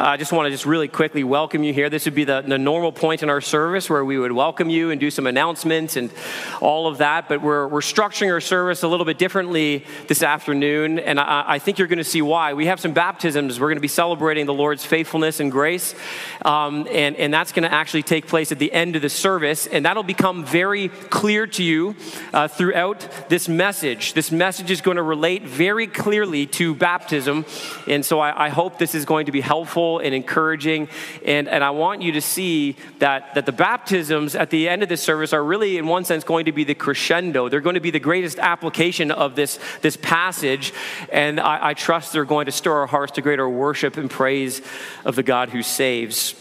I just want to just really quickly welcome you here. This would be the, the normal point in our service where we would welcome you and do some announcements and all of that. But we're, we're structuring our service a little bit differently this afternoon, and I, I think you're going to see why. We have some baptisms. We're going to be celebrating the Lord's faithfulness and grace, um, and, and that's going to actually take place at the end of the service, and that'll become very clear to you uh, throughout this message. This message is going to relate very clearly to baptism, and so I, I hope this is going to be helpful and encouraging. And, and I want you to see that, that the baptisms at the end of this service are really, in one sense, going to be the crescendo. They're going to be the greatest application of this, this passage. And I, I trust they're going to stir our hearts to greater worship and praise of the God who saves.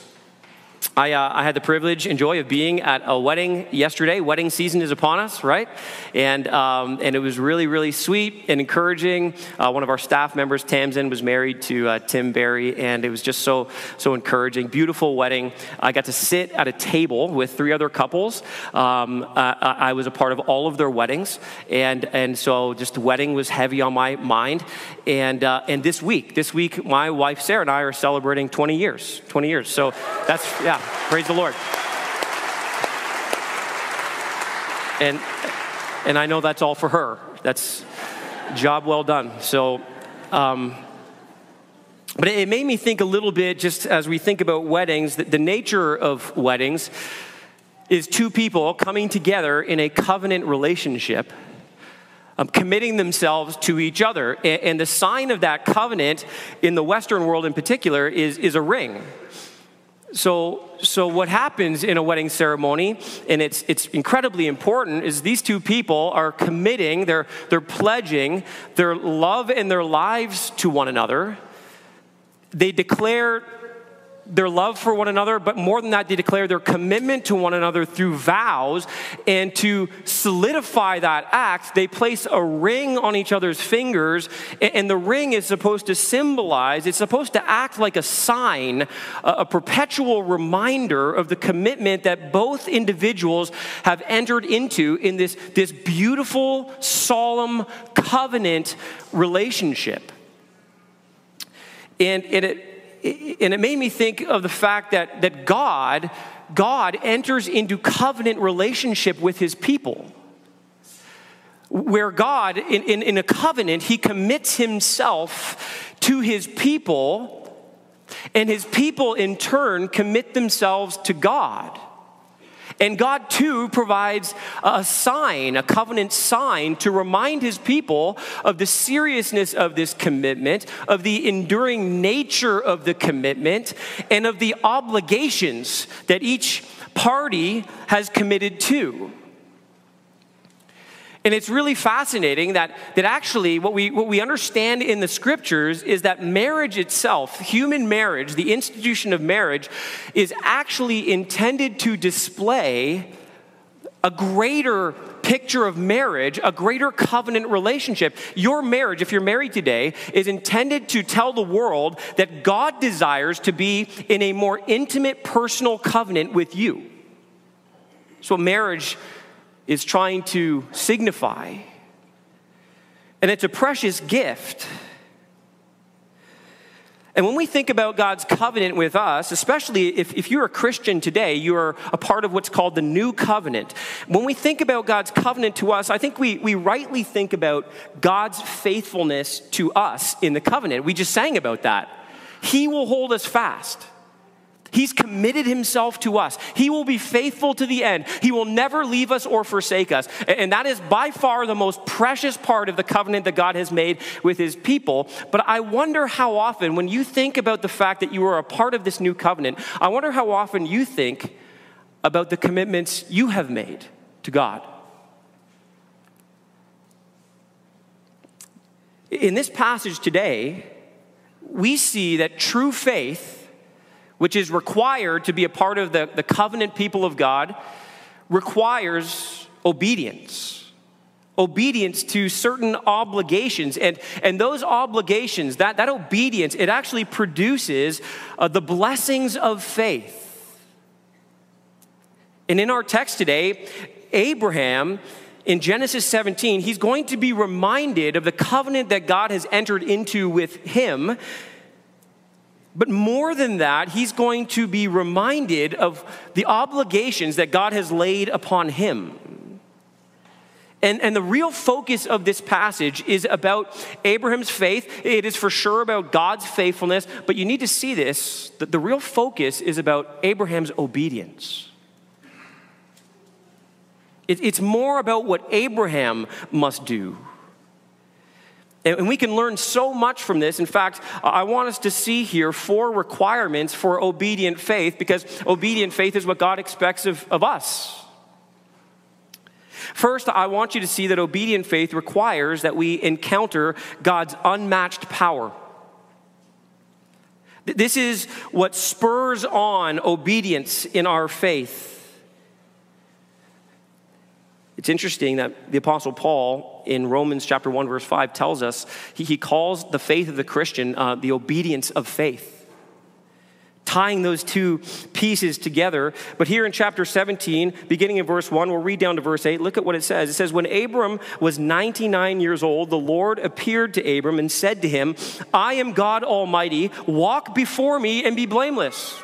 I, uh, I, had the privilege and joy of being at a wedding yesterday. Wedding season is upon us, right? And, um, and it was really, really sweet and encouraging. Uh, one of our staff members, Tamsin, was married to uh, Tim Barry, and it was just so, so encouraging. Beautiful wedding. I got to sit at a table with three other couples. Um, uh, I was a part of all of their weddings, and, and so just the wedding was heavy on my mind. And, uh, and this week, this week, my wife Sarah and I are celebrating 20 years. 20 years. So that's, yeah, praise the Lord. And, and I know that's all for her. That's job well done. So, um, but it made me think a little bit, just as we think about weddings, that the nature of weddings is two people coming together in a covenant relationship um, committing themselves to each other. And, and, the sign of that covenant in the Western world in particular is, is a ring. So, so what happens in a wedding ceremony, and it's, it's incredibly important, is these two people are committing, they're, they're pledging their love and their lives to one another. They declare their love for one another, but more than that, they declare their commitment to one another through vows. And to solidify that act, they place a ring on each other's fingers. And the ring is supposed to symbolize, it's supposed to act like a sign, a perpetual reminder of the commitment that both individuals have entered into in this, this beautiful, solemn covenant relationship. And, and it, and it made me think of the fact that, that God, God enters into covenant relationship with his people. Where God, in, in, in a covenant, he commits himself to his people, and his people in turn commit themselves to God. And God, too, provides a sign, a covenant sign, to remind his people of the seriousness of this commitment, of the enduring nature of the commitment, and of the obligations that each party has committed to. And it's really fascinating that, that actually what we, what we understand in the scriptures is that marriage itself, human marriage, the institution of marriage, is actually intended to display a greater picture of marriage, a greater covenant relationship. Your marriage, if you're married today, is intended to tell the world that God desires to be in a more intimate personal covenant with you. So, marriage is trying to signify. And it's a precious gift. And when we think about God's covenant with us, especially if, if you're a Christian today, you're a part of what's called the new covenant. When we think about God's covenant to us, I think we, we rightly think about God's faithfulness to us in the covenant. We just sang about that. He will hold us fast. He's committed himself to us. He will be faithful to the end. He will never leave us or forsake us. And that is by far the most precious part of the covenant that God has made with his people. But I wonder how often, when you think about the fact that you are a part of this new covenant, I wonder how often you think about the commitments you have made to God. In this passage today, we see that true faith which is required to be a part of the, the covenant people of God, requires obedience. Obedience to certain obligations. And, and those obligations, that, that obedience, it actually produces uh, the blessings of faith. And in our text today, Abraham in Genesis 17, he's going to be reminded of the covenant that God has entered into with him But more than that, he's going to be reminded of the obligations that God has laid upon him. And, and the real focus of this passage is about Abraham's faith. It is for sure about God's faithfulness, but you need to see this that the real focus is about Abraham's obedience. It, it's more about what Abraham must do. And, we can learn so much from this. In fact, I want us to see here four requirements for obedient faith because obedient faith is what God expects of, of us. First, I want you to see that obedient faith requires that we encounter God's unmatched power. This is what spurs on obedience in our faith. It's interesting that the Apostle Paul in Romans chapter 1, verse 5 tells us he, he calls the faith of the Christian uh, the obedience of faith tying those two pieces together. But here in chapter 17, beginning in verse 1, we'll read down to verse 8. Look at what it says. It says, When Abram was 99 years old, the Lord appeared to Abram and said to him, I am God Almighty. Walk before me and be blameless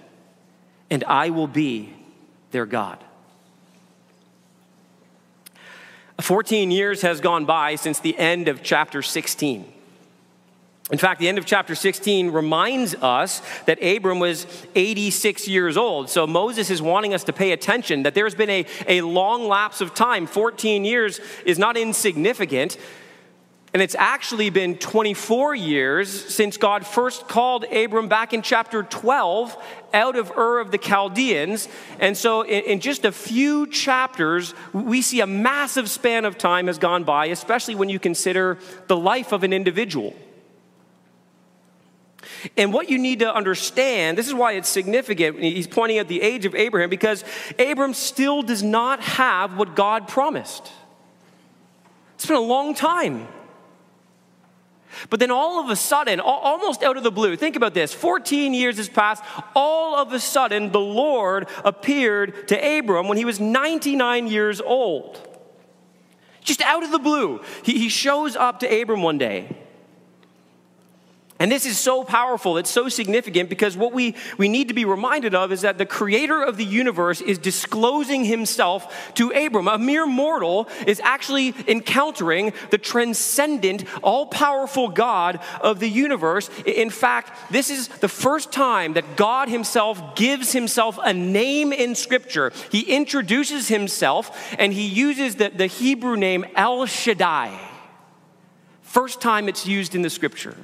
And I will be their God. 14 years has gone by since the end of chapter 16. In fact, the end of chapter 16 reminds us that Abram was 86 years old. So Moses is wanting us to pay attention that there's been a, a long lapse of time. 14 years is not insignificant. And it's actually been 24 years since God first called Abram back in chapter 12 out of Ur of the Chaldeans. And so, in, in, just a few chapters, we see a massive span of time has gone by, especially when you consider the life of an individual. And what you need to understand, this is why it's significant. He's pointing at the age of Abraham because Abram still does not have what God promised. It's been a long time. But then all of a sudden, almost out of the blue, think about this 14 years has passed. All of a sudden, the Lord appeared to Abram when he was 99 years old. Just out of the blue, he, shows up to Abram one day. And this is so powerful, it's so significant because what we, we need to be reminded of is that the creator of the universe is disclosing himself to Abram. A mere mortal is actually encountering the transcendent, all powerful God of the universe. In fact, this is the first time that God himself gives himself a name in Scripture. He introduces himself and he uses the, the Hebrew name El Shaddai. First time it's used in the Scripture.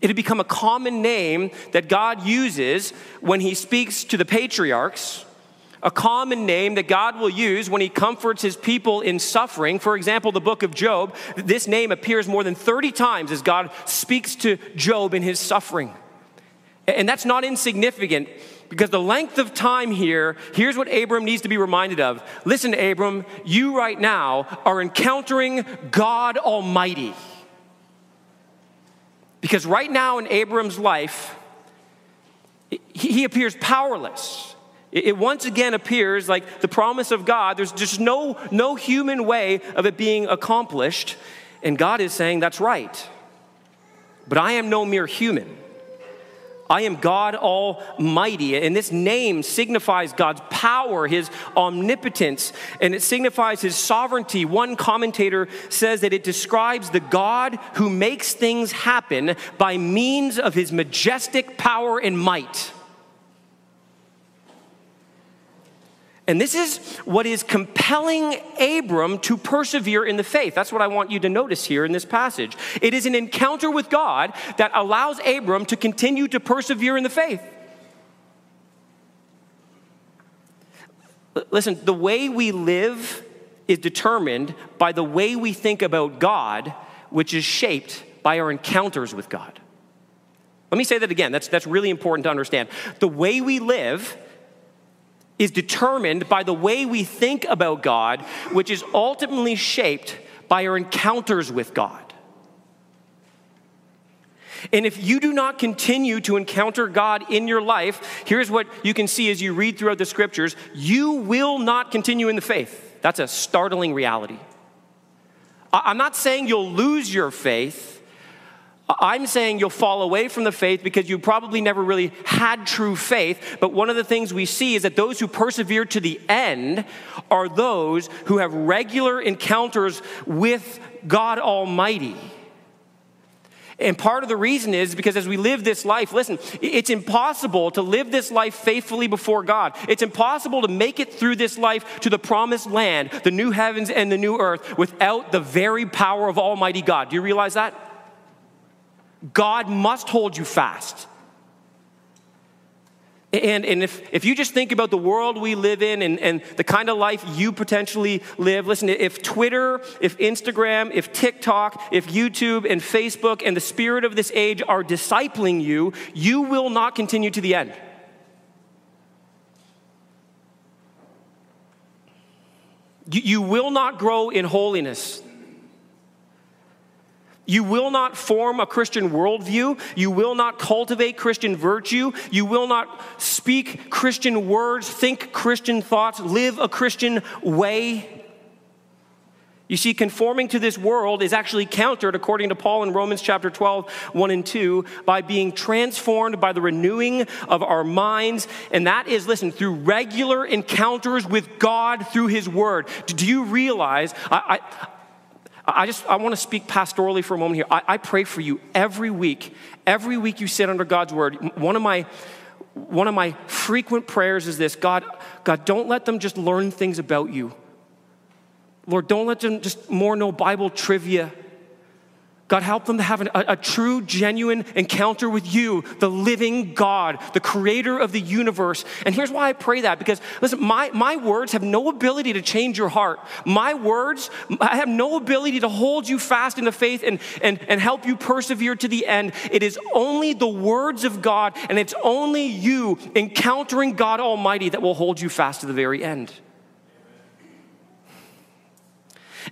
It had become a common name that God uses when he speaks to the patriarchs, a common name that God will use when he comforts his people in suffering. For example, the book of Job, this name appears more than 30 times as God speaks to Job in his suffering. And that's not insignificant because the length of time here, here's what Abram needs to be reminded of. Listen, Abram, you right now are encountering God Almighty. Because right now in Abram's life, he appears powerless. It once again appears like the promise of God. There's just no, no human way of it being accomplished. And God is saying, That's right. But I am no mere human. I am God Almighty. And this name signifies God's power, his omnipotence, and it signifies his sovereignty. One commentator says that it describes the God who makes things happen by means of his majestic power and might. And this is what is compelling Abram to persevere in the faith. That's what I want you to notice here in this passage. It is an encounter with God that allows Abram to continue to persevere in the faith. Listen, the way we live is determined by the way we think about God, which is shaped by our encounters with God. Let me say that again. That's, that's really important to understand. The way we live is determined by the way we think about God, which is ultimately shaped by our encounters with God. And if you do not continue to encounter God in your life, here's what you can see as you read throughout the scriptures you will not continue in the faith. That's a startling reality. I'm not saying you'll lose your faith. I'm saying you'll fall away from the faith because you probably never really had true faith. But one of the things we see is that those who persevere to the end are those who have regular encounters with God Almighty. And part of the reason is because as we live this life, listen, it's impossible to live this life faithfully before God. It's impossible to make it through this life to the promised land, the new heavens and the new earth, without the very power of Almighty God. Do you realize that? God must hold you fast. And, and if, if you just think about the world we live in and, and the kind of life you potentially live, listen, if Twitter, if Instagram, if TikTok, if YouTube and Facebook and the spirit of this age are discipling you, you will not continue to the end. You, you will not grow in holiness. You will not form a Christian worldview. You will not cultivate Christian virtue. You will not speak Christian words, think Christian thoughts, live a Christian way. You see, conforming to this world is actually countered, according to Paul in Romans chapter 12, 1 and 2, by being transformed by the renewing of our minds. And that is, listen, through regular encounters with God through His Word. Do you realize? I, I I just I want to speak pastorally for a moment here. I, I pray for you every week. Every week you sit under God's word. One of my one of my frequent prayers is this God, God, don't let them just learn things about you. Lord, don't let them just more know Bible trivia. God, help them to have an, a, a, true, genuine encounter with you, the living God, the creator of the universe. And here's why I pray that because, listen, my, my words have no ability to change your heart. My words, I have no ability to hold you fast in the faith and, and, and help you persevere to the end. It is only the words of God, and it's only you encountering God Almighty that will hold you fast to the very end.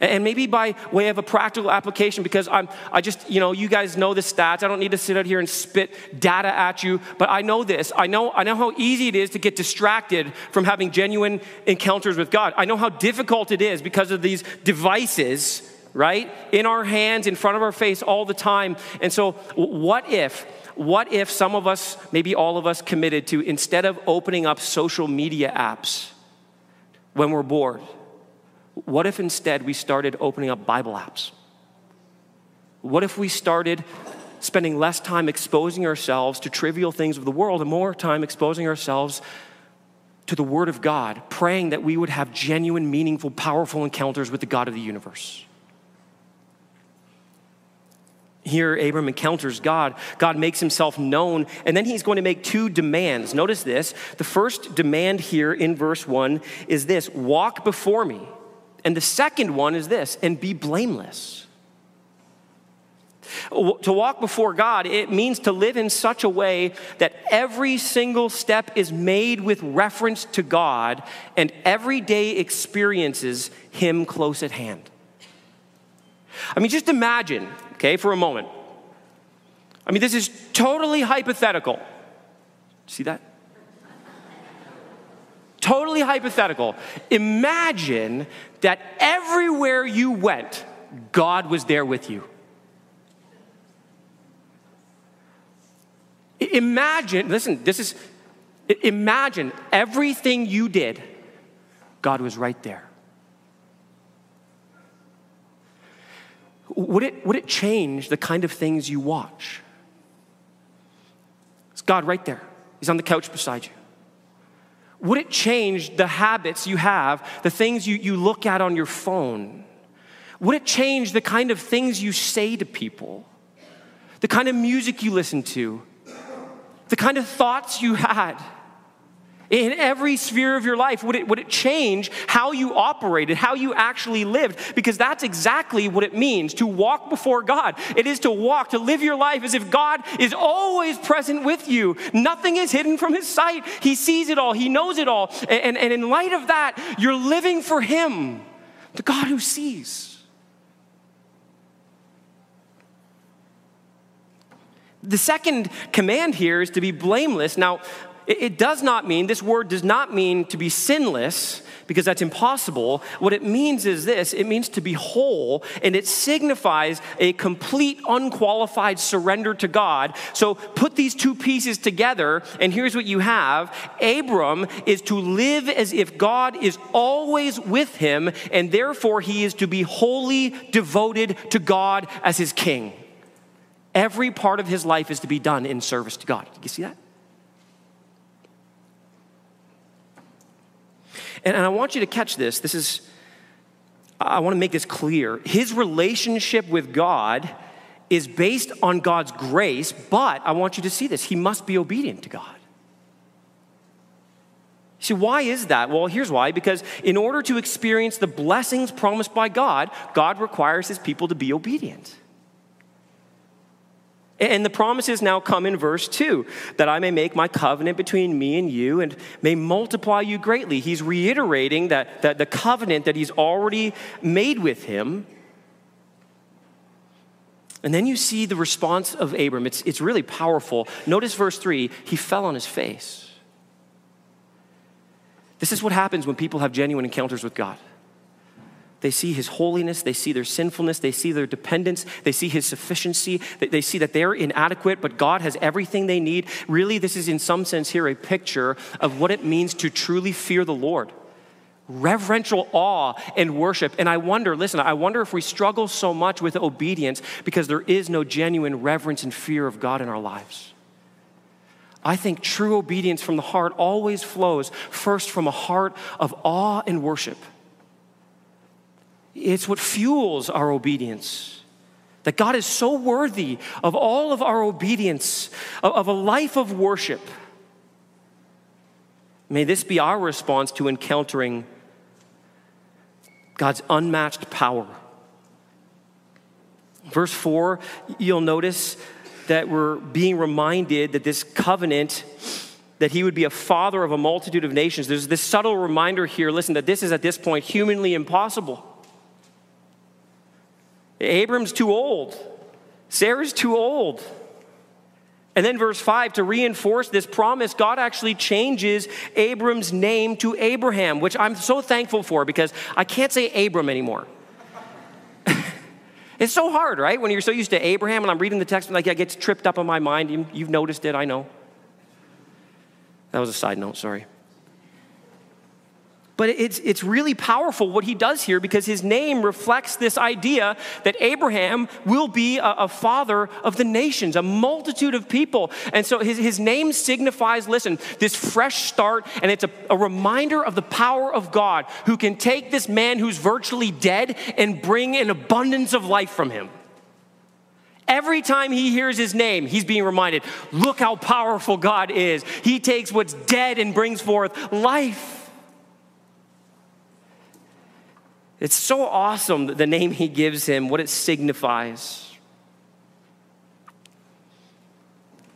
And maybe by way of a practical application, because I'm, I just, you know, you guys know the stats. I don't need to sit out here and spit data at you, but I know this. I know, I know how easy it is to get distracted from having genuine encounters with God. I know how difficult it is because of these devices, right? In our hands, in front of our face all the time. And so, what if? What if some of us, maybe all of us, committed to instead of opening up social media apps when we're bored? What if instead we started opening up Bible apps? What if we started spending less time exposing ourselves to trivial things of the world and more time exposing ourselves to the Word of God, praying that we would have genuine, meaningful, powerful encounters with the God of the universe? Here, Abram encounters God. God makes himself known, and then he's going to make two demands. Notice this. The first demand here in verse 1 is this walk before me. And the second one is this and be blameless. To walk before God, it means to live in such a way that every single step is made with reference to God and everyday experiences Him close at hand. I mean, just imagine, okay, for a moment. I mean, this is totally hypothetical. See that? Totally hypothetical. Imagine that everywhere you went, God was there with you. Imagine, listen, this is, imagine everything you did, God was right there. Would it, would it change the kind of things you watch? It's God right there. He's on the couch beside you. Would it change the habits you have, the things you, you look at on your phone? Would it change the kind of things you say to people? The kind of music you listen to? The kind of thoughts you had? In every sphere of your life? Would it, would it change how you operated, how you actually lived? Because that's exactly what it means to walk before God. It is to walk, to live your life as if God is always present with you. Nothing is hidden from His sight. He sees it all, He knows it all. And, and in light of that, you're living for Him, the God who sees. The second command here is to be blameless. Now, it does not mean, this word does not mean to be sinless, because that's impossible. What it means is this it means to be whole, and it signifies a complete, unqualified surrender to God. So put these two pieces together, and here's what you have Abram is to live as if God is always with him, and therefore he is to be wholly devoted to God as his king. Every part of his life is to be done in service to God. Did You see that? And, and I want you to catch this. This is, I want to make this clear. His relationship with God is based on God's grace, but I want you to see this. He must be obedient to God. See, why is that? Well, here's why. Because in order to experience the blessings promised by God, God requires his people to be obedient. And the promises now come in verse 2 that I may make my covenant between me and you and may multiply you greatly. He's reiterating that, that the covenant that he's already made with him. And then you see the response of Abram. It's, it's really powerful. Notice verse 3 he fell on his face. This is what happens when people have genuine encounters with God. They see his holiness, they see their sinfulness, they see their dependence, they see his sufficiency, they see that they're inadequate, but God has everything they need. Really, this is in some sense here a picture of what it means to truly fear the Lord. Reverential awe and worship. And I wonder, listen, I wonder if we struggle so much with obedience because there is no genuine reverence and fear of God in our lives. I think true obedience from the heart always flows first from a heart of awe and worship. It's what fuels our obedience. That God is so worthy of all of our obedience, of, a life of worship. May this be our response to encountering God's unmatched power. Verse 4, you'll notice that we're being reminded that this covenant, that he would be a father of a multitude of nations. There's this subtle reminder here listen, that this is at this point humanly impossible. Abram's too old. Sarah's too old. And then, verse 5, to reinforce this promise, God actually changes Abram's name to Abraham, which I'm so thankful for because I can't say Abram anymore. it's so hard, right? When you're so used to Abraham and I'm reading the text, and like it gets tripped up in my mind. You've noticed it, I know. That was a side note, sorry. But it's, it's really powerful what he does here because his name reflects this idea that Abraham will be a, a, father of the nations, a multitude of people. And so his, his name signifies, listen, this fresh start, and it's a, a reminder of the power of God who can take this man who's virtually dead and bring an abundance of life from him. Every time he hears his name, he's being reminded look how powerful God is. He takes what's dead and brings forth life. It's so awesome the name he gives him, what it signifies.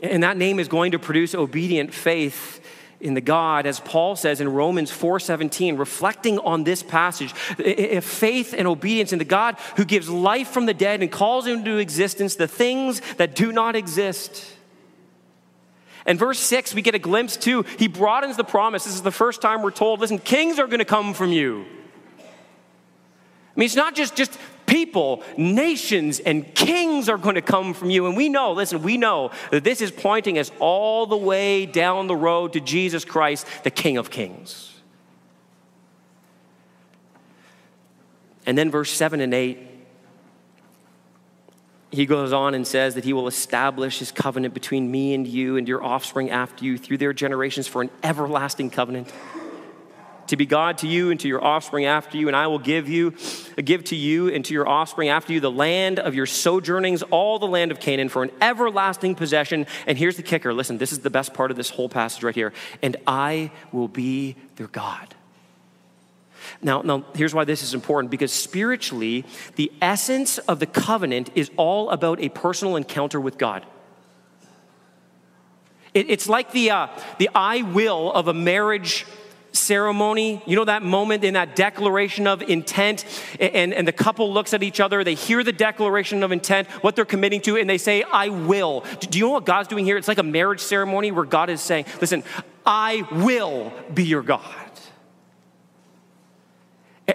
And that name is going to produce obedient faith in the God, as Paul says in Romans 4:17, reflecting on this passage, if faith and obedience in the God who gives life from the dead and calls into existence the things that do not exist. And verse 6, we get a glimpse too. He broadens the promise. This is the first time we're told, listen, kings are going to come from you. I mean, it's not just, just people, nations, and kings are going to come from you. And we know, listen, we know that this is pointing us all the way down the road to Jesus Christ, the King of Kings. And then verse 7 and 8 he goes on and says that he will establish his covenant between me and you and your offspring after you through their generations for an everlasting covenant to be God to you and to your offspring after you, and I will give you, give to you and to your offspring after you the land of your sojournings, all the land of Canaan, for an everlasting possession. And here's the kicker listen, this is the best part of this whole passage right here. And I will be their God. Now, now, here's why this is important because spiritually, the essence of the covenant is all about a personal encounter with God. It, it's like the, uh, the I will of a marriage ceremony. You know that moment in that declaration of intent, and, and the couple looks at each other, they hear the declaration of intent, what they're committing to, and they say, I will. Do you know what God's doing here? It's like a marriage ceremony where God is saying, Listen, I will be your God.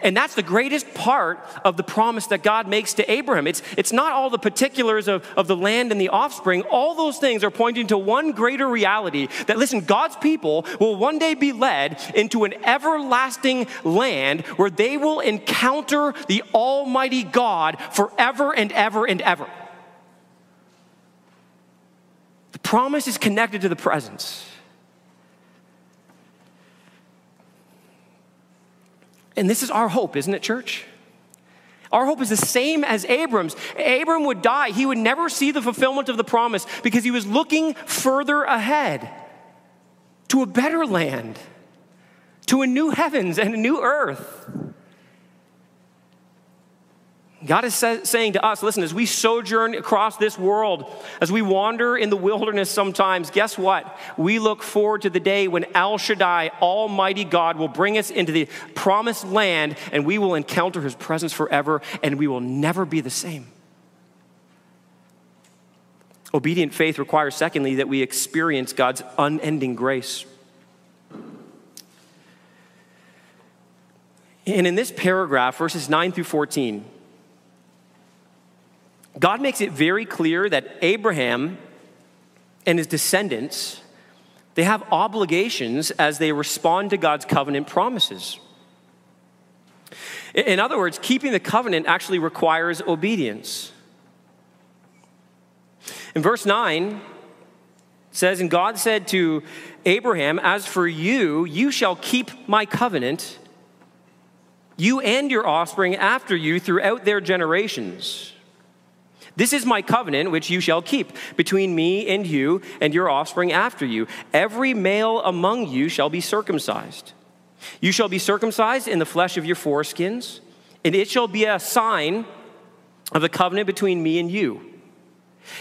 And that's the greatest part of the promise that God makes to Abraham. It's, it's not all the particulars of, of the land and the offspring. All those things are pointing to one greater reality that, listen, God's people will one day be led into an everlasting land where they will encounter the Almighty God forever and ever and ever. The promise is connected to the presence. And this is our hope, isn't it, church? Our hope is the same as Abram's. Abram would die. He would never see the fulfillment of the promise because he was looking further ahead to a better land, to a new heavens and a new earth. God is saying to us, listen, as we sojourn across this world, as we wander in the wilderness sometimes, guess what? We look forward to the day when El Shaddai, Almighty God, will bring us into the promised land and we will encounter his presence forever and we will never be the same. Obedient faith requires, secondly, that we experience God's unending grace. And in this paragraph, verses 9 through 14, God makes it very clear that Abraham and his descendants they have obligations as they respond to God's covenant promises. In other words, keeping the covenant actually requires obedience. In verse 9, says, And God said to Abraham, As for you, you shall keep my covenant, you and your offspring after you throughout their generations. This is my covenant which you shall keep between me and you and your offspring after you. Every male among you shall be circumcised. You shall be circumcised in the flesh of your foreskins, and it shall be a sign of the covenant between me and you.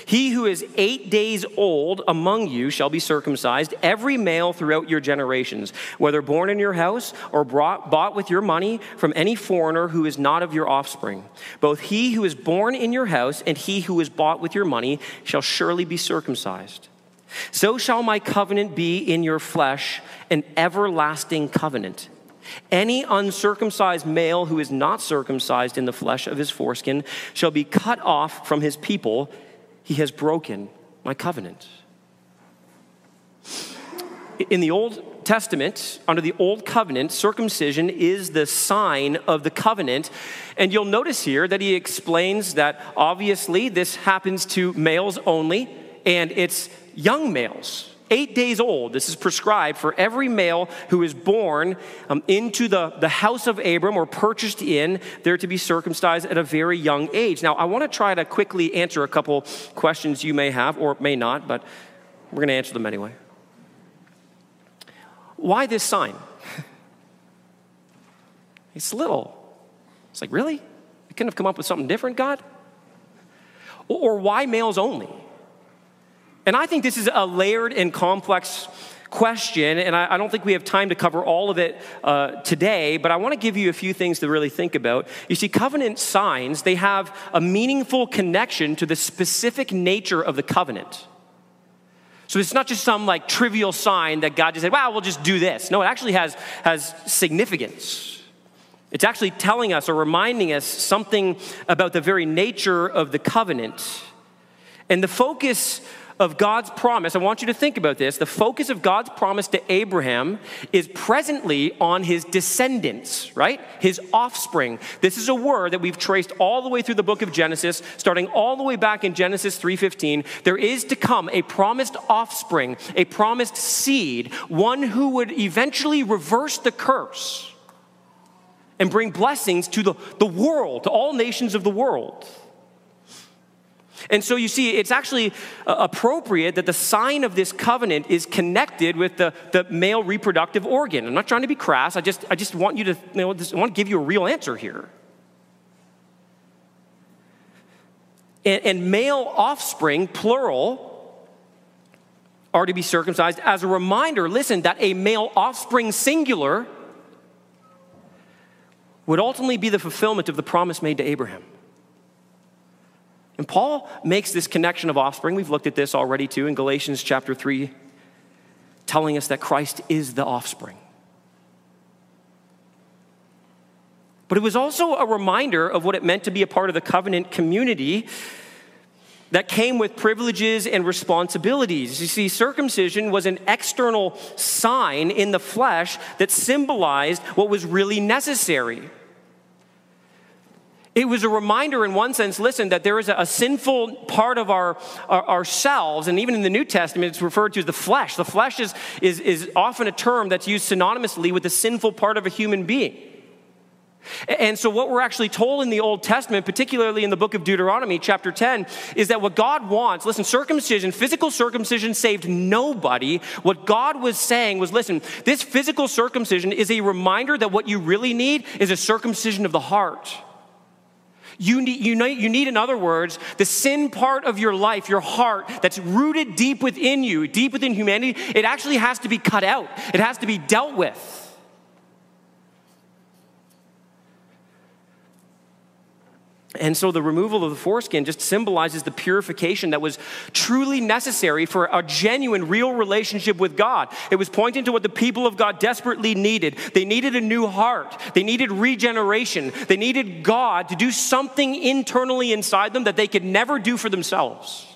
He who is eight days old among you shall be circumcised, every male throughout your generations, whether born in your house or brought, bought with your money from any foreigner who is not of your offspring. Both he who is born in your house and he who is bought with your money shall surely be circumcised. So shall my covenant be in your flesh, an everlasting covenant. Any uncircumcised male who is not circumcised in the flesh of his foreskin shall be cut off from his people he has broken my covenant. In the Old Testament, under the Old Covenant, circumcision is the sign of the covenant. And you'll notice here that he explains that obviously this happens to males only, and it's young males eight days old. This is prescribed for every male who is born um, into the, the house of Abram or purchased in, they're to be circumcised at a very young age. Now, I want to try to quickly answer a couple questions you may have or may not, but we're going to answer them anyway. Why this sign? it's little. It's like, really? You couldn't have come up with something different, God? Or, or why males only? And I think this is a layered and complex question, and I, I, don't think we have time to cover all of it uh, today, but I want to give you a few things to really think about. You see, covenant signs, they have a meaningful connection to the specific nature of the covenant. So it's not just some like trivial sign that God just said, well, we'll just do this. No, it actually has, has significance. It's actually telling us or reminding us something about the very nature of the covenant. And the focus of God's promise, I want you to think about this. The focus of God's promise to Abraham is presently on his descendants, right? His offspring. This is a word that we've traced all the way through the book of Genesis, starting all the way back in Genesis 3:15. There is to come a promised offspring, a promised seed, one who would eventually reverse the curse and bring blessings to the, the world, to all nations of the world. And so you see, it's actually uh, appropriate that the sign of this covenant is connected with the, the male reproductive organ. I'm not trying to be crass, I just, I just want you to, you know, I want to give you a real answer here. And, and male offspring, plural, are to be circumcised as a reminder, listen, that a male offspring, singular, would ultimately be the fulfillment of the promise made to Abraham. And Paul makes this connection of offspring. We've looked at this already too in Galatians chapter 3, telling us that Christ is the offspring. But it was also a reminder of what it meant to be a part of the covenant community that came with privileges and responsibilities. You see, circumcision was an external sign in the flesh that symbolized what was really necessary. It was a reminder, in one sense, listen, that there is a, a sinful part of our, our, ourselves, and even in the New Testament, it's referred to as the flesh. The flesh is, is, is often a term that's used synonymously with the sinful part of a human being. And so, what we're actually told in the Old Testament, particularly in the book of Deuteronomy, chapter 10, is that what God wants, listen, circumcision, physical circumcision saved nobody. What God was saying was, listen, this physical circumcision is a reminder that what you really need is a circumcision of the heart. You need, you, need, you need, in other words, the sin part of your life, your heart, that's rooted deep within you, deep within humanity, it actually has to be cut out. It has to be dealt with. And so the removal of the foreskin just symbolizes the purification that was truly necessary for a genuine, real relationship with God. It was pointing to what the people of God desperately needed. They needed a new heart, they needed regeneration, they needed God to do something internally inside them that they could never do for themselves.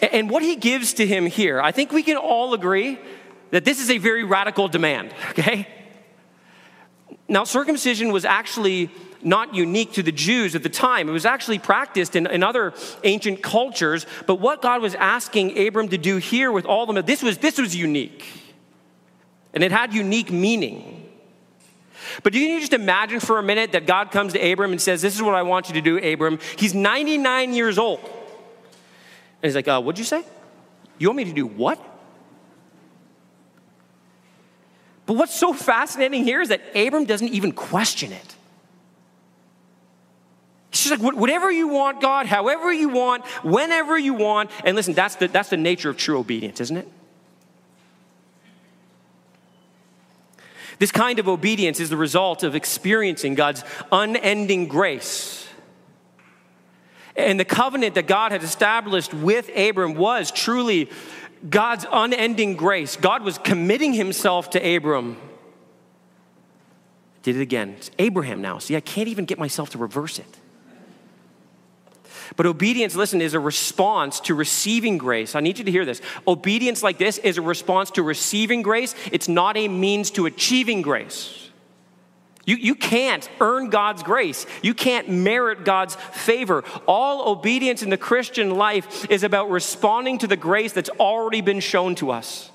And what he gives to him here, I think we can all agree that this is a very radical demand, okay? Now, circumcision was actually not unique to the Jews at the time. It was actually practiced in, in, other ancient cultures. But what God was asking Abram to do here with all of them, this was, this was unique. And it had unique meaning. But do you just imagine for a minute that God comes to Abram and says, This is what I want you to do, Abram? He's 99 years old. And he's like, uh, What'd you say? You want me to do what? But what's so fascinating here is that Abram doesn't even question it. He's just like, whatever you want, God, however you want, whenever you want. And listen, that's the, that's the nature of true obedience, isn't it? This kind of obedience is the result of experiencing God's unending grace. And the covenant that God had established with Abram was truly God's unending grace. God was committing himself to Abram. Did it again. It's Abraham now. See, I can't even get myself to reverse it. But obedience, listen, is a response to receiving grace. I need you to hear this. Obedience like this is a response to receiving grace, it's not a means to achieving grace. You, you can't earn God's grace. You can't merit God's favor. All obedience in the Christian life is about responding to the grace that's already been shown to us.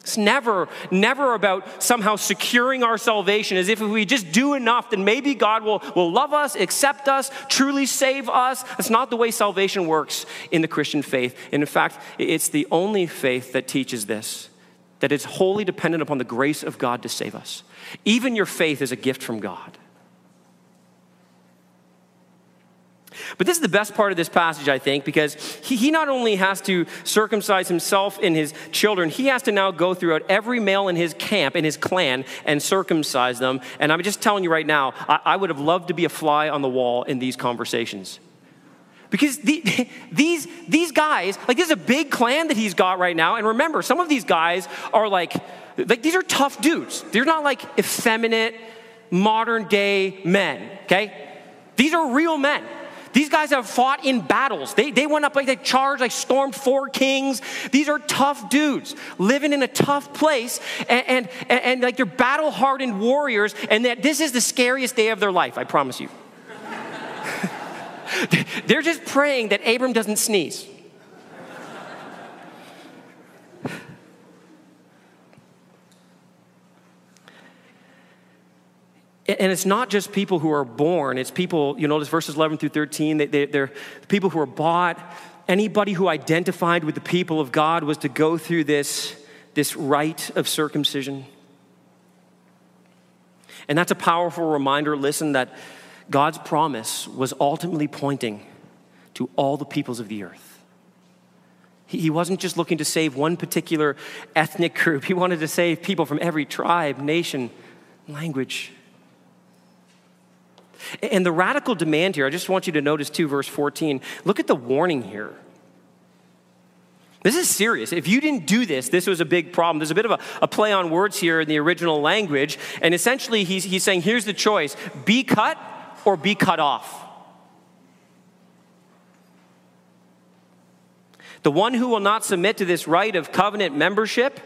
It's never, never about somehow securing our salvation as if we just do enough, then maybe God will, will love us, accept us, truly save us. That's not the way salvation works in the Christian faith. And in fact, it's the only faith that teaches this that it's wholly dependent upon the grace of God to save us. Even your faith is a gift from God. But this is the best part of this passage, I think, because he, he, not only has to circumcise himself and his children, he has to now go throughout every male in his camp, in his clan, and circumcise them. And I'm just telling you right now, I, I would have loved to be a fly on the wall in these conversations. Because the, these, these guys, like, this is a big clan that he's got right now. And remember, some of these guys are like, like these are tough dudes. They're not like effeminate, modern day men, okay? These are real men. These guys have fought in battles. They, they went up like they charged, like stormed four kings. These are tough dudes living in a tough place and, and, and, like they're battle hardened warriors. And that this is the scariest day of their life, I promise you. they're just praying that Abram doesn't sneeze. And it's not just people who are born, it's people, you notice verses 11 through 13, they, they, they're people who are bought. Anybody who identified with the people of God was to go through this, this rite of circumcision. And that's a powerful reminder, listen, that God's promise was ultimately pointing to all the peoples of the earth. He wasn't just looking to save one particular ethnic group, he wanted to save people from every tribe, nation, language. And the radical demand here, I just want you to notice too, verse 14. Look at the warning here. This is serious. If you didn't do this, this was a big problem. There's a bit of a, a play on words here in the original language. And essentially, he's, he's saying here's the choice be cut or be cut off. The one who will not submit to this rite of covenant membership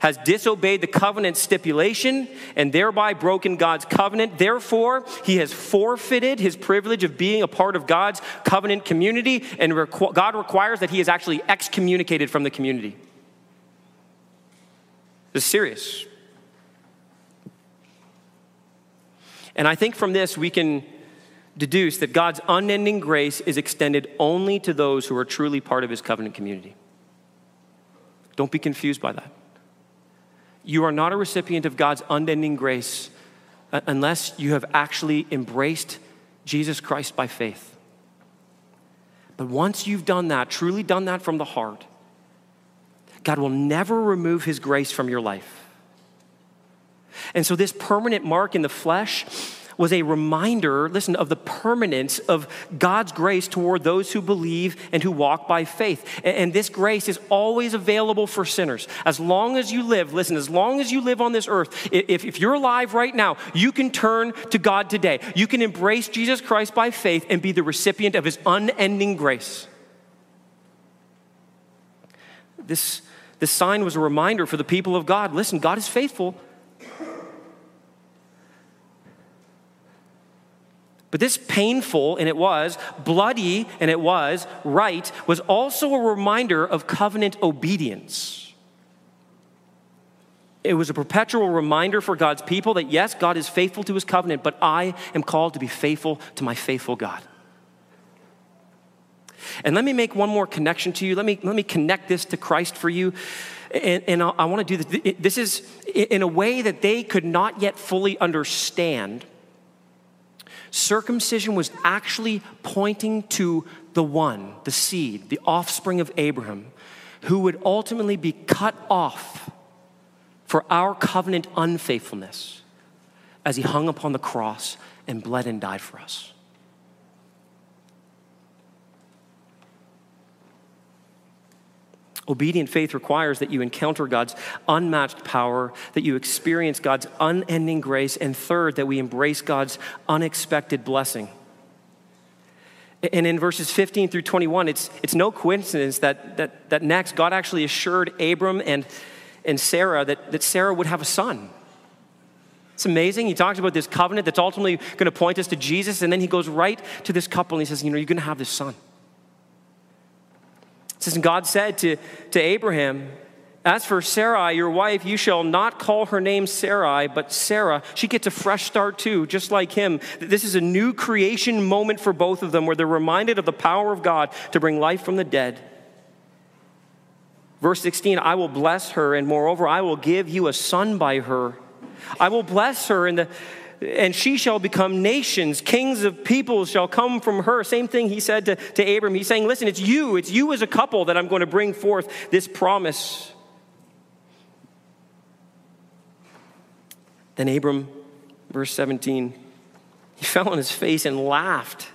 has disobeyed the covenant stipulation and thereby broken God's covenant. Therefore, he has forfeited his privilege of being a part of God's covenant community, and requ- God requires that he is actually excommunicated from the community. This is serious. And I think from this we can deduce that God's unending grace is extended only to those who are truly part of his covenant community. Don't be confused by that. You are not a recipient of God's unending grace uh, unless you have actually embraced Jesus Christ by faith. But once you've done that, truly done that from the heart, God will never remove his grace from your life. And so, this permanent mark in the flesh was a reminder, listen, of the permanence of God's grace toward those who believe and who walk by faith. And this grace is always available for sinners. As long as you live, listen, as long as you live on this earth, if, if you're alive right now, you can turn to God today. You can embrace Jesus Christ by faith and be the recipient of his unending grace. This, this sign was a reminder for the people of God listen, God is faithful. But this painful, and it was, bloody, and it was, right, was also a reminder of covenant obedience. It was a perpetual reminder for God's people that yes, God is faithful to his covenant, but I am called to be faithful to my faithful God. And let me make one more connection to you. Let me, let me connect this to Christ for you. And, and I, I want to do this. This is in a way that they could not yet fully understand Circumcision was actually pointing to the one, the seed, the offspring of Abraham, who would ultimately be cut off for our covenant unfaithfulness as he hung upon the cross and bled and died for us. Obedient faith requires that you encounter God's unmatched power, that you experience God's unending grace, and third, that we embrace God's unexpected blessing. And in verses 15 through 21, it's, it's no coincidence that, that, that next God actually assured Abram and, and Sarah that, that Sarah would have a son. It's amazing. He talks about this covenant that's ultimately going to point us to Jesus, and then he goes right to this couple and he says, You know, you're going to have this son. It says, God said to, to Abraham, As for Sarai, your wife, you shall not call her name Sarai, but Sarah. She gets a fresh start too, just like him. This is a new creation moment for both of them where they're reminded of the power of God to bring life from the dead. Verse 16, I will bless her, and moreover, I will give you a son by her. I will bless her, and the and she shall become nations. Kings of peoples shall come from her. Same thing he said to, to Abram. He's saying, Listen, it's you, it's you as a couple that I'm going to bring forth this promise. Then Abram, verse 17, he fell on his face and laughed.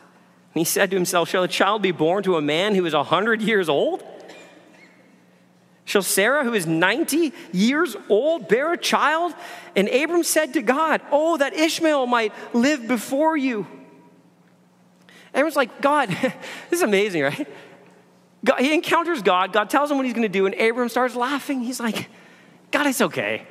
And he said to himself, Shall a child be born to a man who is a hundred years old? Shall Sarah, who is 90 years old, bear a child? And Abram said to God, Oh, that Ishmael might live before you. Abram's like, God, this is amazing, right? God, he encounters God. God tells him what he's going to do, and Abram starts laughing. He's like, God, it's okay.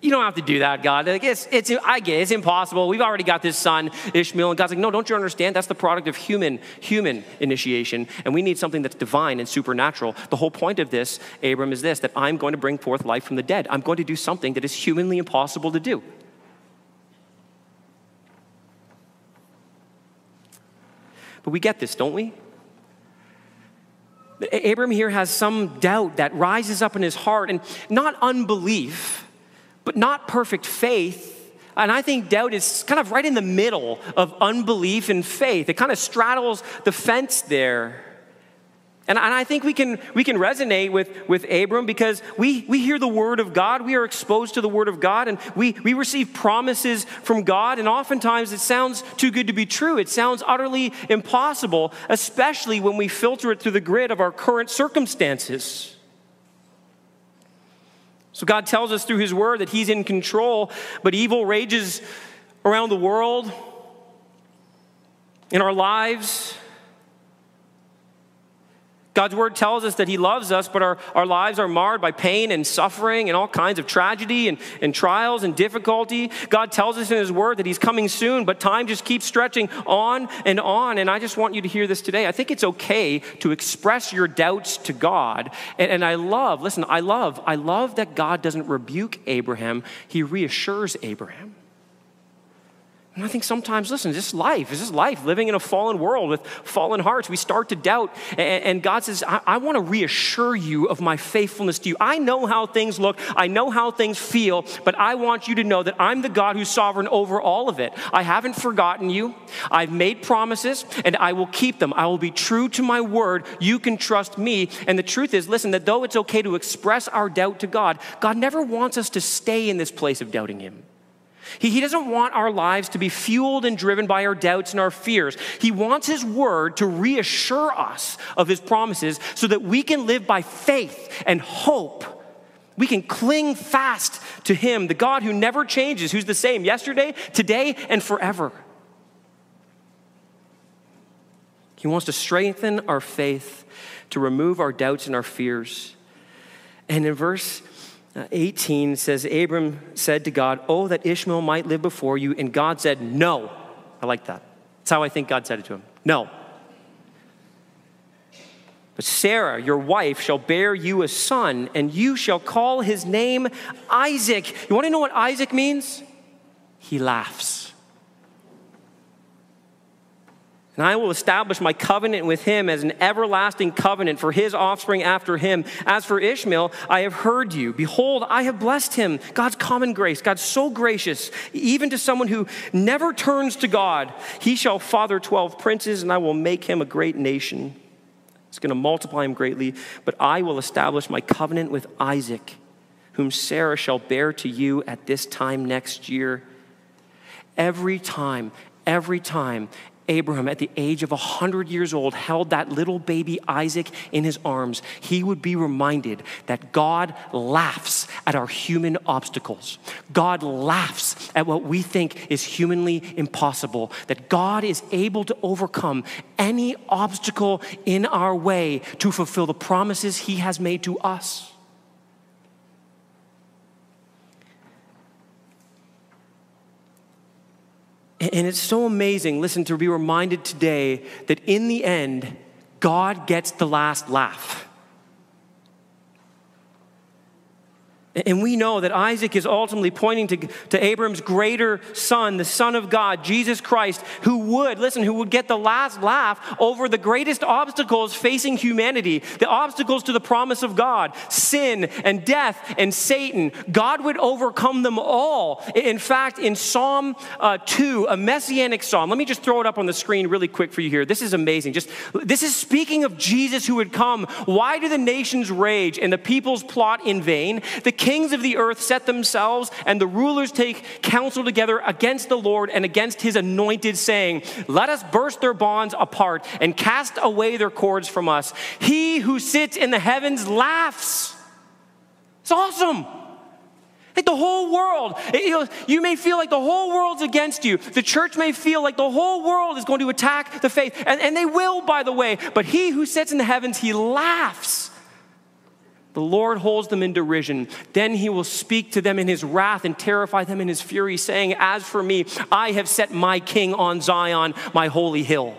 You don't have to do that, God. Like it's, it's, I get it. It's impossible. We've already got this son, Ishmael. And God's like, no, don't you understand? That's the product of human, human initiation. And we need something that's divine and supernatural. The whole point of this, Abram, is this that I'm going to bring forth life from the dead. I'm going to do something that is humanly impossible to do. But we get this, don't we? Abram here has some doubt that rises up in his heart, and not unbelief but not perfect faith. And I think doubt is kind of right in the middle of unbelief and faith. It kind of straddles the fence there. And, I think we can, we can resonate with, with Abram because we, we hear the word of God, we are exposed to the word of God, and we, we receive promises from God, and oftentimes it sounds too good to be true. It sounds utterly impossible, especially when we filter it through the grid of our current circumstances. So God tells us through His Word that He's in control, but evil rages around the world, in our lives. God's word tells us that He loves us, but our, our lives are marred by pain and suffering and all kinds of tragedy and, and trials and difficulty. God tells us in His word that He's coming soon, but time just keeps stretching on and on. And I just want you to hear this today. I think it's okay to express your doubts to God. And, and I love, listen, I love, I love that God doesn't rebuke Abraham, He reassures Abraham. And I think sometimes, listen, this life, this is life, living in a fallen world with fallen hearts. We start to doubt. And, God says, I, I want to reassure you of my faithfulness to you. I know how things look, I know how things feel, but I want you to know that I'm the God who's sovereign over all of it. I haven't forgotten you. I've made promises, and I will keep them. I will be true to my word. You can trust me. And the truth is, listen, that though it's okay to express our doubt to God, God never wants us to stay in this place of doubting Him. He, he doesn't want our lives to be fueled and driven by our doubts and our fears. He wants His Word to reassure us of His promises so that we can live by faith and hope. We can cling fast to Him, the God who never changes, who's the same yesterday, today, and forever. He wants to strengthen our faith, to remove our doubts and our fears. And in verse Uh, 18 says, Abram said to God, Oh, that Ishmael might live before you. And God said, No. I like that. That's how I think God said it to him. No. But Sarah, your wife, shall bear you a son, and you shall call his name Isaac. You want to know what Isaac means? He laughs. And I will establish my covenant with him as an everlasting covenant for his offspring after him. As for Ishmael, I have heard you. Behold, I have blessed him. God's common grace. God's so gracious, even to someone who never turns to God. He shall father 12 princes, and I will make him a great nation. It's going to multiply him greatly. But I will establish my covenant with Isaac, whom Sarah shall bear to you at this time next year. Every time, every time Abraham, at the age of 100 years old, held that little baby Isaac in his arms, he would be reminded that God laughs at our human obstacles. God laughs at what we think is humanly impossible, that God is able to overcome any obstacle in our way to fulfill the promises he has made to us. And it's so amazing, listen, to be reminded today that in the end, God gets the last laugh. And we know that Isaac is ultimately pointing to, to Abram's greater son, the Son of God, Jesus Christ, who would, listen, who would get the last laugh over the greatest obstacles facing humanity, the obstacles to the promise of God, sin and death and Satan. God would overcome them all. In fact, in Psalm uh, 2, a messianic psalm, let me just throw it up on the screen really quick for you here. This is amazing. Just This is speaking of Jesus who would come. Why do the nations rage and the peoples plot in vain? The kings of the earth set themselves, and the rulers take counsel together against the Lord and against his anointed, saying, Let us burst their bonds apart and cast away their cords from us. He who sits in the heavens laughs. It's awesome. Like the whole world, you, may feel like the whole world's against you. The church may feel like the whole world is going to attack the faith. And, and they will, by the way. But he who sits in the heavens, he laughs. The Lord holds them in derision. Then he will speak to them in his wrath and terrify them in his fury, saying, As for me, I have set my king on Zion, my holy hill.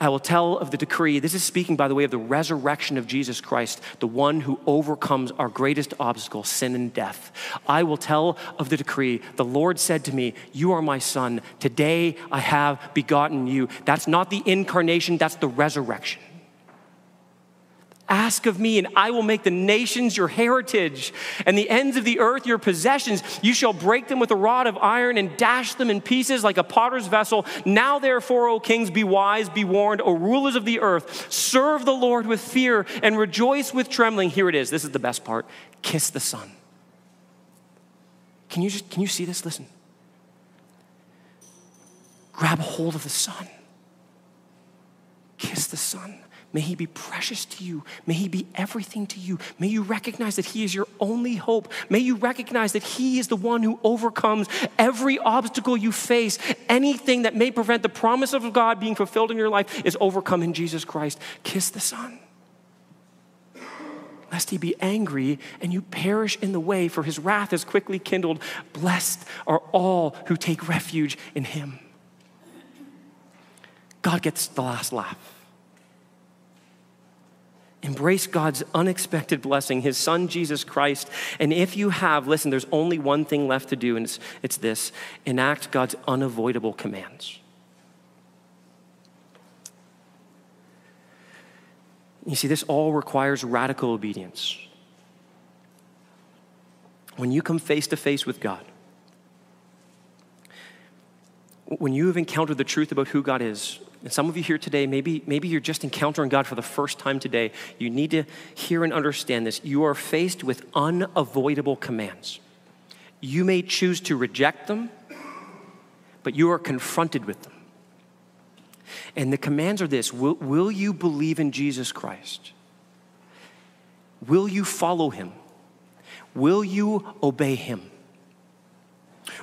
I will tell of the decree. This is speaking, by the way, of the resurrection of Jesus Christ, the one who overcomes our greatest obstacle, sin and death. I will tell of the decree. The Lord said to me, You are my son. Today I have begotten you. That's not the incarnation, that's the resurrection. Ask of me, and I will make the nations your heritage, and the ends of the earth your possessions. You shall break them with a rod of iron and dash them in pieces like a potter's vessel. Now, therefore, O kings, be wise, be warned, O rulers of the earth, serve the Lord with fear and rejoice with trembling. Here it is. This is the best part. Kiss the Son. Can you just can you see this? Listen. Grab hold of the Son. Kiss the Son. May he be precious to you. May he be everything to you. May you recognize that he is your only hope. May you recognize that he is the one who overcomes every obstacle you face. Anything that may prevent the promise of God being fulfilled in your life is overcome in Jesus Christ. Kiss the Son. Lest he be angry and you perish in the way, for his wrath is quickly kindled. Blessed are all who take refuge in him. God gets the last laugh. Embrace God's unexpected blessing, His Son, Jesus Christ. And if you have, listen, there's only one thing left to do, and it's, it's this enact God's unavoidable commands. You see, this all requires radical obedience. When you come face to face with God, when you have encountered the truth about who God is, and some of you here today, maybe, maybe you're just encountering God for the first time today. You need to hear and understand this. You are faced with unavoidable commands. You may choose to reject them, but you are confronted with them. And the commands are this Will, will you believe in Jesus Christ? Will you follow him? Will you obey him?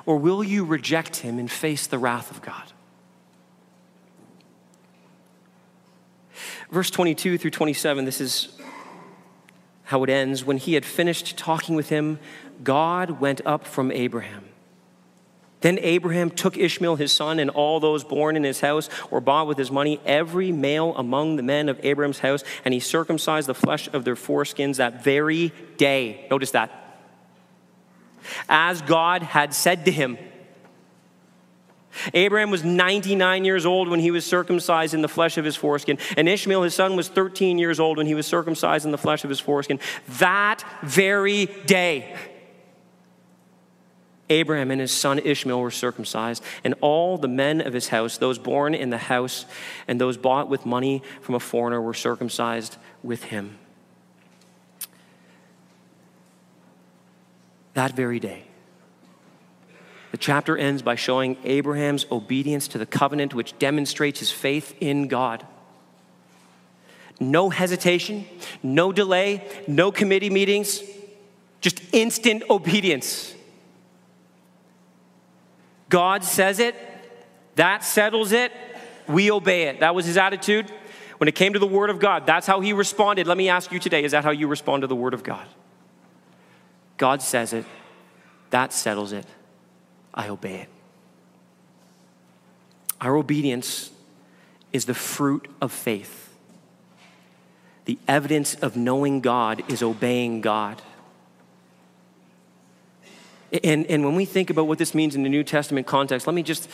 Or will you reject him and face the wrath of God? Verse 22 through 27, this is how it ends. When he had finished talking with him, God went up from Abraham. Then Abraham took Ishmael his son and all those born in his house or bought with his money, every male among the men of Abraham's house, and he circumcised the flesh of their foreskins that very day. Notice that. As God had said to him. Abraham was 99 years old when he was circumcised in the flesh of his foreskin, and Ishmael, his son, was 13 years old when he was circumcised in the flesh of his foreskin. That very day, Abraham and his son Ishmael were circumcised, and all the men of his house, those born in the house and those bought with money from a foreigner, were circumcised with him. That very day. The chapter ends by showing Abraham's obedience to the covenant, which demonstrates his faith in God. No hesitation, no delay, no committee meetings, just instant obedience. God says it, that settles it, we obey it. That was his attitude. When it came to the Word of God, that's how he responded. Let me ask you today is that how you respond to the Word of God? God says it, that settles it. I obey it. Our obedience is the fruit of faith. The evidence of knowing God is obeying God. And, and when we think about what this means in the New Testament context, let me just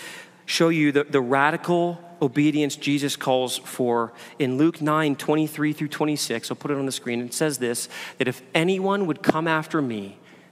show you the, the radical obedience Jesus calls for in Luke 9 23 through 26. I'll put it on the screen. It says this that if anyone would come after me,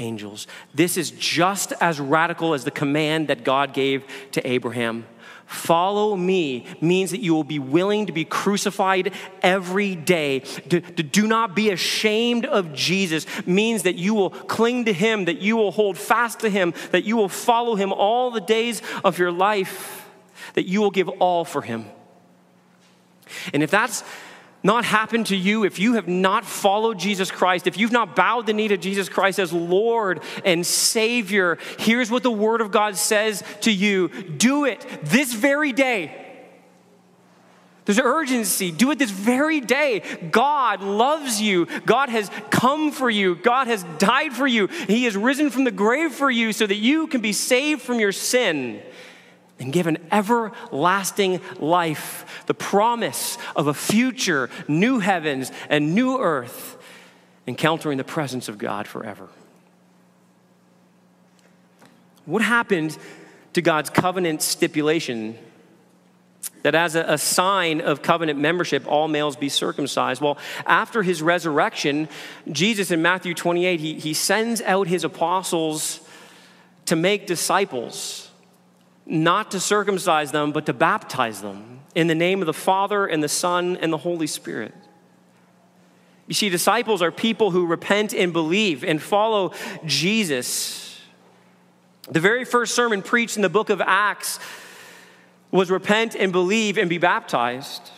angels. This is just as radical as the command that God gave to Abraham. Follow me means that you will be willing to be crucified every day. To, to, do not be ashamed of Jesus means that you will cling to him, that you will hold fast to him, that you will follow him all the days of your life, that you will give all for him. And if that's not happened to you, if you have not followed Jesus Christ, if you've not bowed the knee to Jesus Christ as Lord and Savior, here's what the Word of God says to you do it this very day. There's urgency. Do it this very day. God loves you. God has come for you. God has died for you. He has risen from the grave for you so that you can be saved from your sin and given everlasting life, the promise of a future new heavens and new earth, encountering the presence of God forever. What happened to God's covenant stipulation that as a, sign of covenant membership, all males be circumcised. Well, after his resurrection, Jesus in Matthew 28, he, he sends out his apostles to make disciples not to circumcise them, but to baptize them in the name of the Father and the Son and the Holy Spirit. You see, disciples are people who repent and believe and follow Jesus. The very first sermon preached in the book of Acts was repent and believe and be baptized.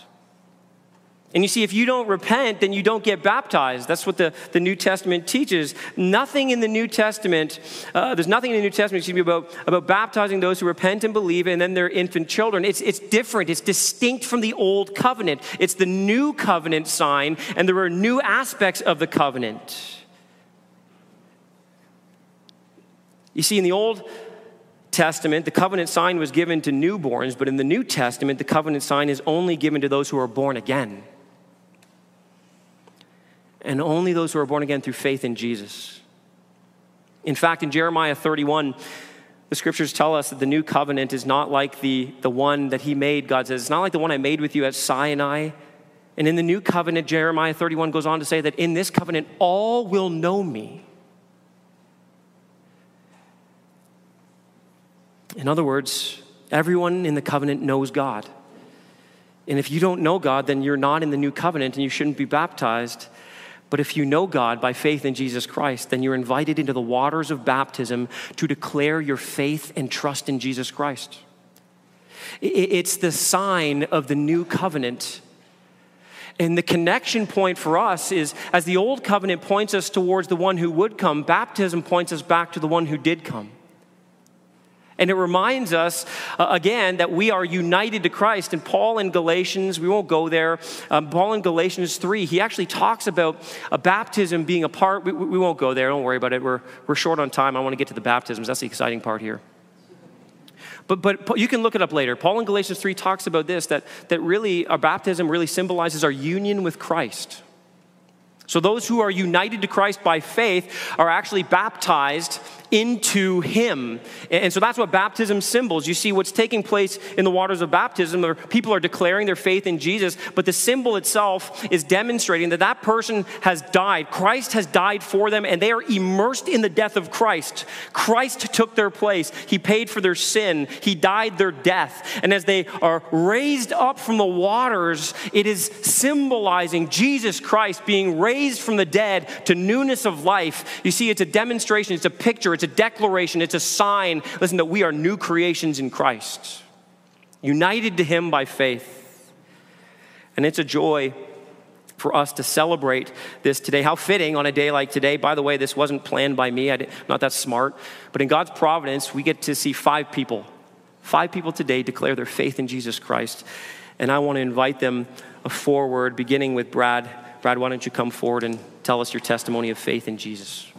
And you see, if you don't repent, then you don't get baptized. That's what the, the New Testament teaches. Nothing in the New Testament, uh, there's nothing in the New Testament excuse me, about, about baptizing those who repent and believe and then their infant children. It's, it's different, it's distinct from the old covenant. It's the new covenant sign, and there are new aspects of the covenant. You see, in the old Testament, the covenant sign was given to newborns, but in the New Testament, the covenant sign is only given to those who are born again and only those who are born again through faith in Jesus. In fact, in Jeremiah 31, the scriptures tell us that the new covenant is not like the, the one that he made, God says. It's not like the one I made with you at Sinai. And in the new covenant, Jeremiah 31 goes on to say that in this covenant, all will know me. In other words, everyone in the covenant knows God. And if you don't know God, then you're not in the new covenant and you shouldn't be baptized. But if you know God by faith in Jesus Christ, then you're invited into the waters of baptism to declare your faith and trust in Jesus Christ. It's the sign of the new covenant. And the connection point for us is as the old covenant points us towards the one who would come, baptism points us back to the one who did come. And it reminds us, uh, again, that we are united to Christ. And Paul in Galatians, we won't go there, um, Paul in Galatians 3, he actually talks about a baptism being a part. We, we won't go there, don't worry about it. We're, we're short on time. I want to get to the baptisms. That's the exciting part here. But, but you can look it up later. Paul in Galatians 3 talks about this that, that really our baptism really symbolizes our union with Christ. So those who are united to Christ by faith are actually baptized into him. And so that's what baptism symbols. You see what's taking place in the waters of baptism, where people are declaring their faith in Jesus, but the symbol itself is demonstrating that that person has died. Christ has died for them, and they are immersed in the death of Christ. Christ took their place. He paid for their sin. He died their death. And as they are raised up from the waters, it is symbolizing Jesus Christ being raised from the dead to newness of life. You see, it's a demonstration, it's a picture, it's a declaration, it's a sign, listen, that we are new creations in Christ, united to Him by faith. And it's a joy for us to celebrate this today. How fitting on a day like today. By the way, this wasn't planned by me, I'm not that smart. But in God's providence, we get to see five people, five people today declare their faith in Jesus Christ. And I want to invite them forward, beginning with Brad. Brad, why don't you come forward and tell us your testimony of faith in Jesus?